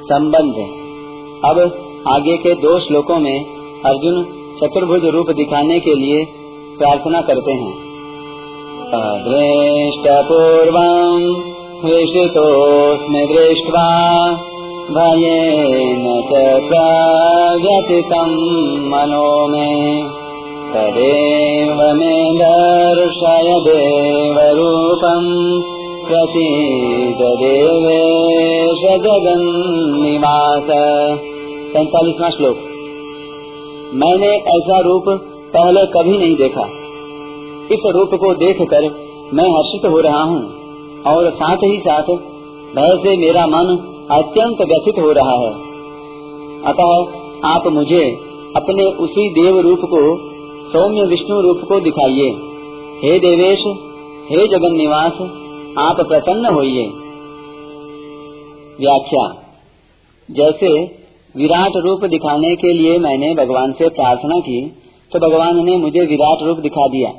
संबंध अब आगे के दो श्लोकों में अर्जुन चतुर्भुज रूप दिखाने के लिए प्रार्थना करते हैं। अदृष्ट पूर्व दृष्ट्वा भयेन च प्रव्यथितं मनो मे। तदेव मे दर्शय देवरूपम् प्रसीद देवेश जगन्निवास पैतालीसवा श्लोक। मैंने ऐसा रूप पहले कभी नहीं देखा। इस रूप को देखकर मैं हर्षित हो रहा हूँ और साथ ही साथ भय से मेरा मन अत्यंत व्यथित हो रहा है। अतः आप मुझे अपने उसी देव रूप को, सौम्य विष्णु रूप को दिखाइए। हे देवेश, हे जगन निवास आप प्रसन्न होइए। व्याख्या। जैसे विराट रूप दिखाने के लिए मैंने भगवान से प्रार्थना की तो भगवान ने मुझे विराट रूप दिखा दिया।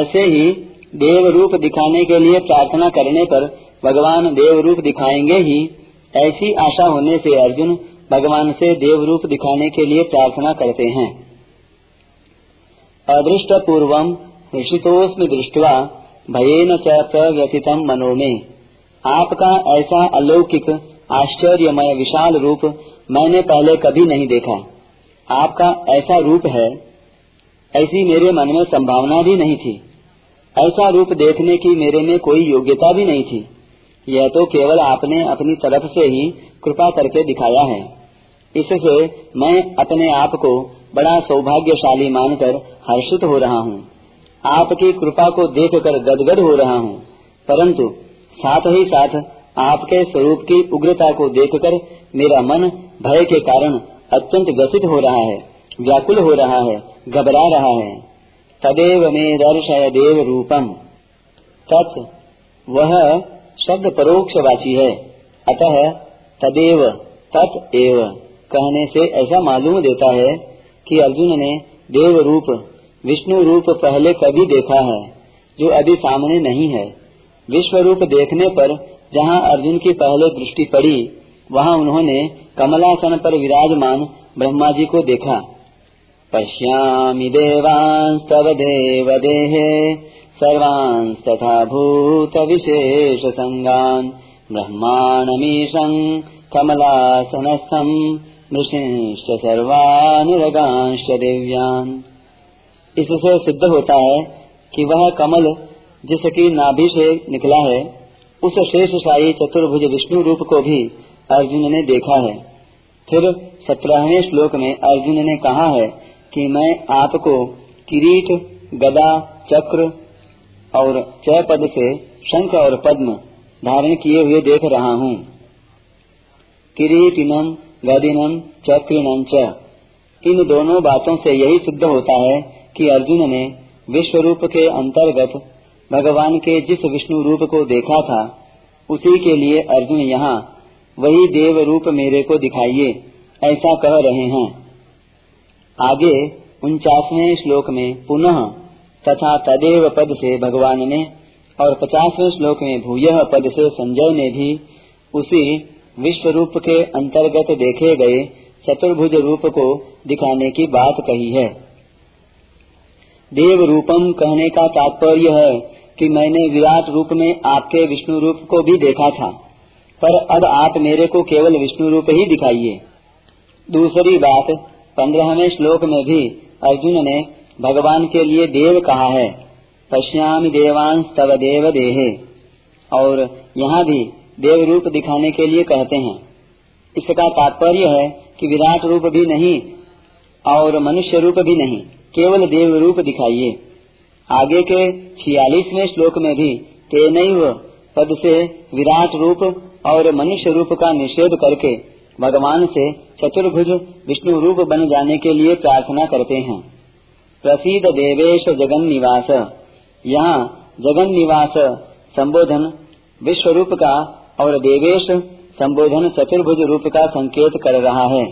ऐसे ही देव रूप दिखाने के लिए प्रार्थना करने पर भगवान देव रूप दिखाएँगे ही, ऐसी आशा होने से अर्जुन भगवान से देव रूप दिखाने के लिए प्रार्थना करते हैं। अदृष्ट पूर्वम ऋषितोस्म दृष्टवा भयेन च प्रव्यथितम मनो में। आपका ऐसा अलौकिक, आश्चर्यमय, विशाल रूप मैंने पहले कभी नहीं देखा। आपका ऐसा रूप है, ऐसी मेरे मन में संभावना भी नहीं थी। ऐसा रूप देखने की मेरे में कोई योग्यता भी नहीं थी। यह तो केवल आपने अपनी तरफ़ से ही कृपा करके दिखाया है। इससे मैं अपने आप को बड़ा सौभाग्यशाली मानकर हर्षित हो रहा हूँ। आपकी कृपा को देखकर गदगद हो रहा हूँ। परंतु साथ ही साथ आपके स्वरूप की उग्रता को देखकर मेरा मन भय के कारण अत्यंत व्यथित हो रहा है, व्याकुल हो रहा है, घबरा रहा है। तदेव में दर्शय देव रूपम तत् वह शब्द परोक्षवाची है। अतः तदेव, तत् एव। कहने से ऐसा मालूम देता है कि अर्जुन ने देव रूप विष्णु रूप पहले कभी देखा है, जो अभी सामने नहीं है। विश्व रूप देखने पर, जहाँ अर्जुन की पहले दृष्टि पड़ी, वहाँ उन्होंने कमलासन पर विराजमान ब्रह्मा जी को देखा। पश्यामि देवांस्तव देव देहे, सर्वांस्तथा भूत विशेष संगान। ब्रह्माणमीशं कमलासनस्थं नृसिंश्च सर्वानुरगांश्च देव्यान्। इससे सिद्ध होता है कि वह कमल जिसकी नाभि से निकला है, उस शेष शाही चतुर्भुज विष्णु रूप को भी अर्जुन ने देखा है। फिर सत्रहवें श्लोक में अर्जुन ने कहा है कि मैं आपको किरीट, गदा, चक्र और चय पद से शंख और पद्म धारण किए हुए देख रहा हूँ। किरीटिनम, गदिनम चक्रिनम च। इन दोनों बातों से यही सिद्ध होता है कि अर्जुन ने विश्व रूप के अंतर्गत भगवान के जिस विष्णु रूप को देखा था, उसी के लिए अर्जुन यहाँ, वही देव रूप मेरे को दिखाइए, ऐसा कह रहे हैं। आगे, उनचासवें श्लोक में पुनः तथा तदेव पद से भगवान ने और पचासवें श्लोक में भूय पद से संजय ने भी, उसी विश्व रूप के अंतर्गत देखे गए चतुर्भुज रूप को दिखाने की बात कही है। देव रूपम कहने का तात्पर्य है कि मैंने विराट रूप में आपके विष्णु रूप को भी देखा था, पर अब आप मेरे को केवल विष्णु रूप ही दिखाइए। दूसरी बात, पंद्रहवें श्लोक में भी अर्जुन ने भगवान के लिए देव कहा है, पश्यामि देवांश तव देव देहे, और यहाँ भी देव रूप दिखाने के लिए कहते हैं। इसका तात्पर्य है कि विराट रूप भी नहीं, और मनुष्य रूप भी नहीं। केवल देव रूप दिखाइए। आगे के छियालीसवें श्लोक में भी तेनैव पद से विराट रूप और मनुष्य रूप का निषेध करके भगवान से चतुर्भुज विष्णु रूप बन जाने के लिए प्रार्थना करते हैं। प्रसिद्ध देवेश जगन निवास यहाँ जगन निवास संबोधन विश्व रूप का और देवेश संबोधन चतुर्भुज रूप का संकेत कर रहा है।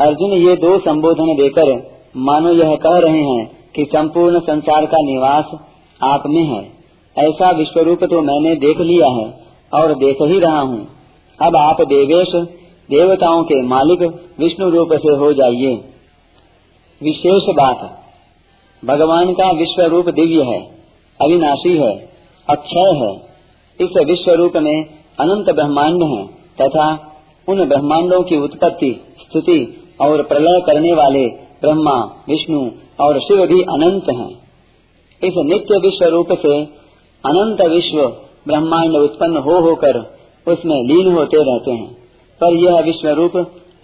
अर्जुन ये दो संबोधन देकर मानो यह कह रहे हैं कि संपूर्ण संसार का निवास आप में है। ऐसा विश्व रूप तो मैंने देख लिया है और देख ही रहा हूँ। अब आप देवेश, देवताओं के मालिक विष्णु रूप से हो जाइए। विशेष बात, भगवान का विश्व रूप दिव्य है, अविनाशी है, अक्षय है। इस विश्व रूप में अनंत ब्रह्मांड है तथा उन ब्रह्मांडों की उत्पत्ति स्थिति और प्रलय करने वाले ब्रह्मा, विष्णु और शिव भी अनंत हैं। इस नित्य विश्व रूप से अनंत विश्व ब्रह्मांड उत्पन्न हो होकर उसमें लीन होते रहते हैं। पर यह विश्व रूप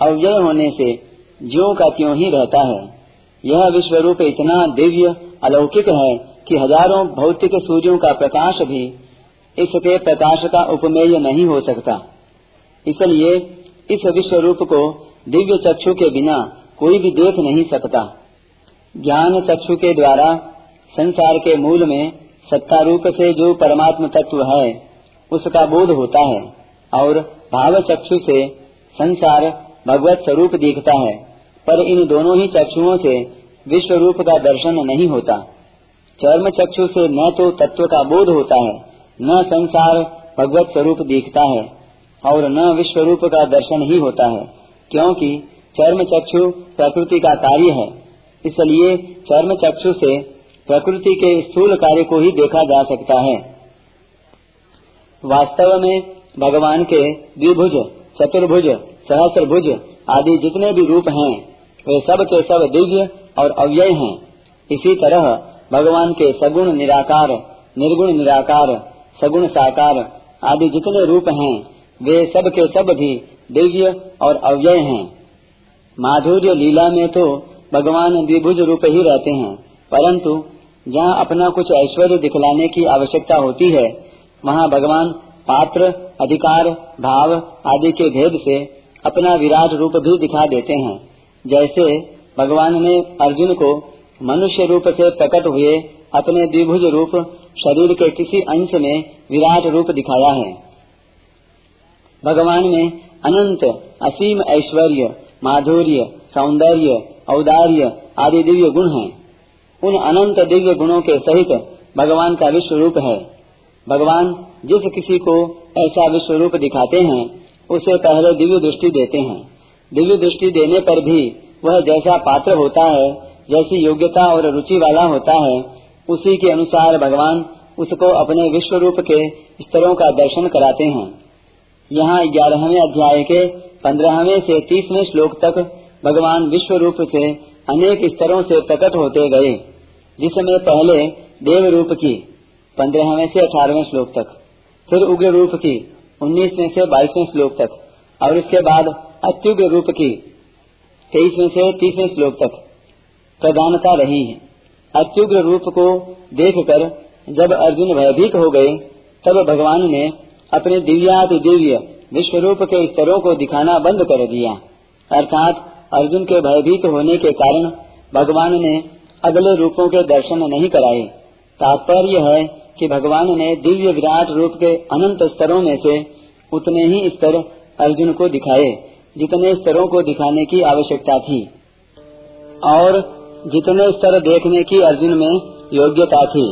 अव्यय होने से ज्यो का त्यों ही रहता है। यह विश्व रूप इतना दिव्य, अलौकिक है कि हज़ारों भौतिक सूर्यों का प्रकाश भी इसके प्रकाश का उपमेय नहीं हो सकता। इसलिए इस विश्व रूप को दिव्य चक्षु के बिना कोई भी देख नहीं सकता। ज्ञान चक्षु के द्वारा संसार के मूल में सत्ता रूप से जो परमात्म तत्व है, उसका बोध होता है और भाव चक्षु से संसार भगवत स्वरूप दिखता है, पर इन दोनों ही चक्षुओं से विश्व रूप का दर्शन नहीं होता। चर्म चक्षु से न तो तत्व का बोध होता है, न संसार भगवत स्वरूप दिखता है और न विश्व रूप का दर्शन ही होता है, क्योंकि चर्म चक्षु प्रकृति का कार्य है। इसलिए चर्म चक्षु से प्रकृति के स्थूल कार्य को ही देखा जा सकता है। वास्तव में भगवान के द्विभुज, चतुर्भुज, सहस्रभुज आदि जितने भी रूप हैं, वे सब के सब दिव्य और अव्यय हैं। इसी तरह भगवान के सगुण निराकार, निर्गुण निराकार, सगुण साकार आदि जितने रूप हैं, वे सब के सब भी दिव्य और अव्यय हैं। माधुर्य लीला में तो भगवान द्विभुज रूप ही रहते हैं, परंतु जहाँ अपना कुछ ऐश्वर्य दिखलाने की आवश्यकता होती है, वहाँ भगवान पात्र, अधिकार, भाव आदि के भेद से अपना विराट रूप भी दिखा देते हैं। जैसे भगवान ने अर्जुन को मनुष्य रूप से प्रकट हुए अपने द्विभुज रूप शरीर के किसी अंश में विराट रूप दिखाया है। भगवान में अनंत असीम ऐश्वर्य माधुर्य, सौंदर्य, औदार्य आदि दिव्य गुण हैं। उन अनंत दिव्य गुणों के सहित भगवान का विश्व रूप है। भगवान जिस किसी को ऐसा विश्व रूप दिखाते हैं, उसे पहले दिव्य दृष्टि देते हैं। दिव्य दृष्टि देने पर भी वह जैसा पात्र होता है, जैसी योग्यता और रुचि वाला होता है, उसी के अनुसार भगवान उसको अपने विश्व रूप के स्तरों का दर्शन कराते हैं। यहाँ ग्यारहवें अध्याय के पंद्रहवें से तीसवें श्लोक तक भगवान विश्व रूप से अनेक स्तरों से प्रकट होते गए, जिसमें पहले देव रूप की, पंद्रहवें से अठारहवें श्लोक तक, फिर उग्र रूप की, उन्नीसवें से बाईसवें श्लोक तक, और उसके बाद अत्युग्र रूप की, तेईसवें से तीसवें श्लोक तक प्रधानता रही है। अत्युग्र रूप को देखकर जब अर्जुन भयभीत हो गए, तब भगवान ने अपने दिव्याति दिव्य विश्व रूप के स्तरों को दिखाना बंद कर दिया। अर्थात अर्जुन के भयभीत होने के कारण भगवान ने अगले रूपों के दर्शन नहीं कराए। तात्पर्य है कि भगवान ने दिव्य विराट रूप के अनंत स्तरों में से उतने ही स्तर अर्जुन को दिखाए, जितने स्तरों को दिखाने की आवश्यकता थी और जितने स्तर देखने की अर्जुन में योग्यता थी।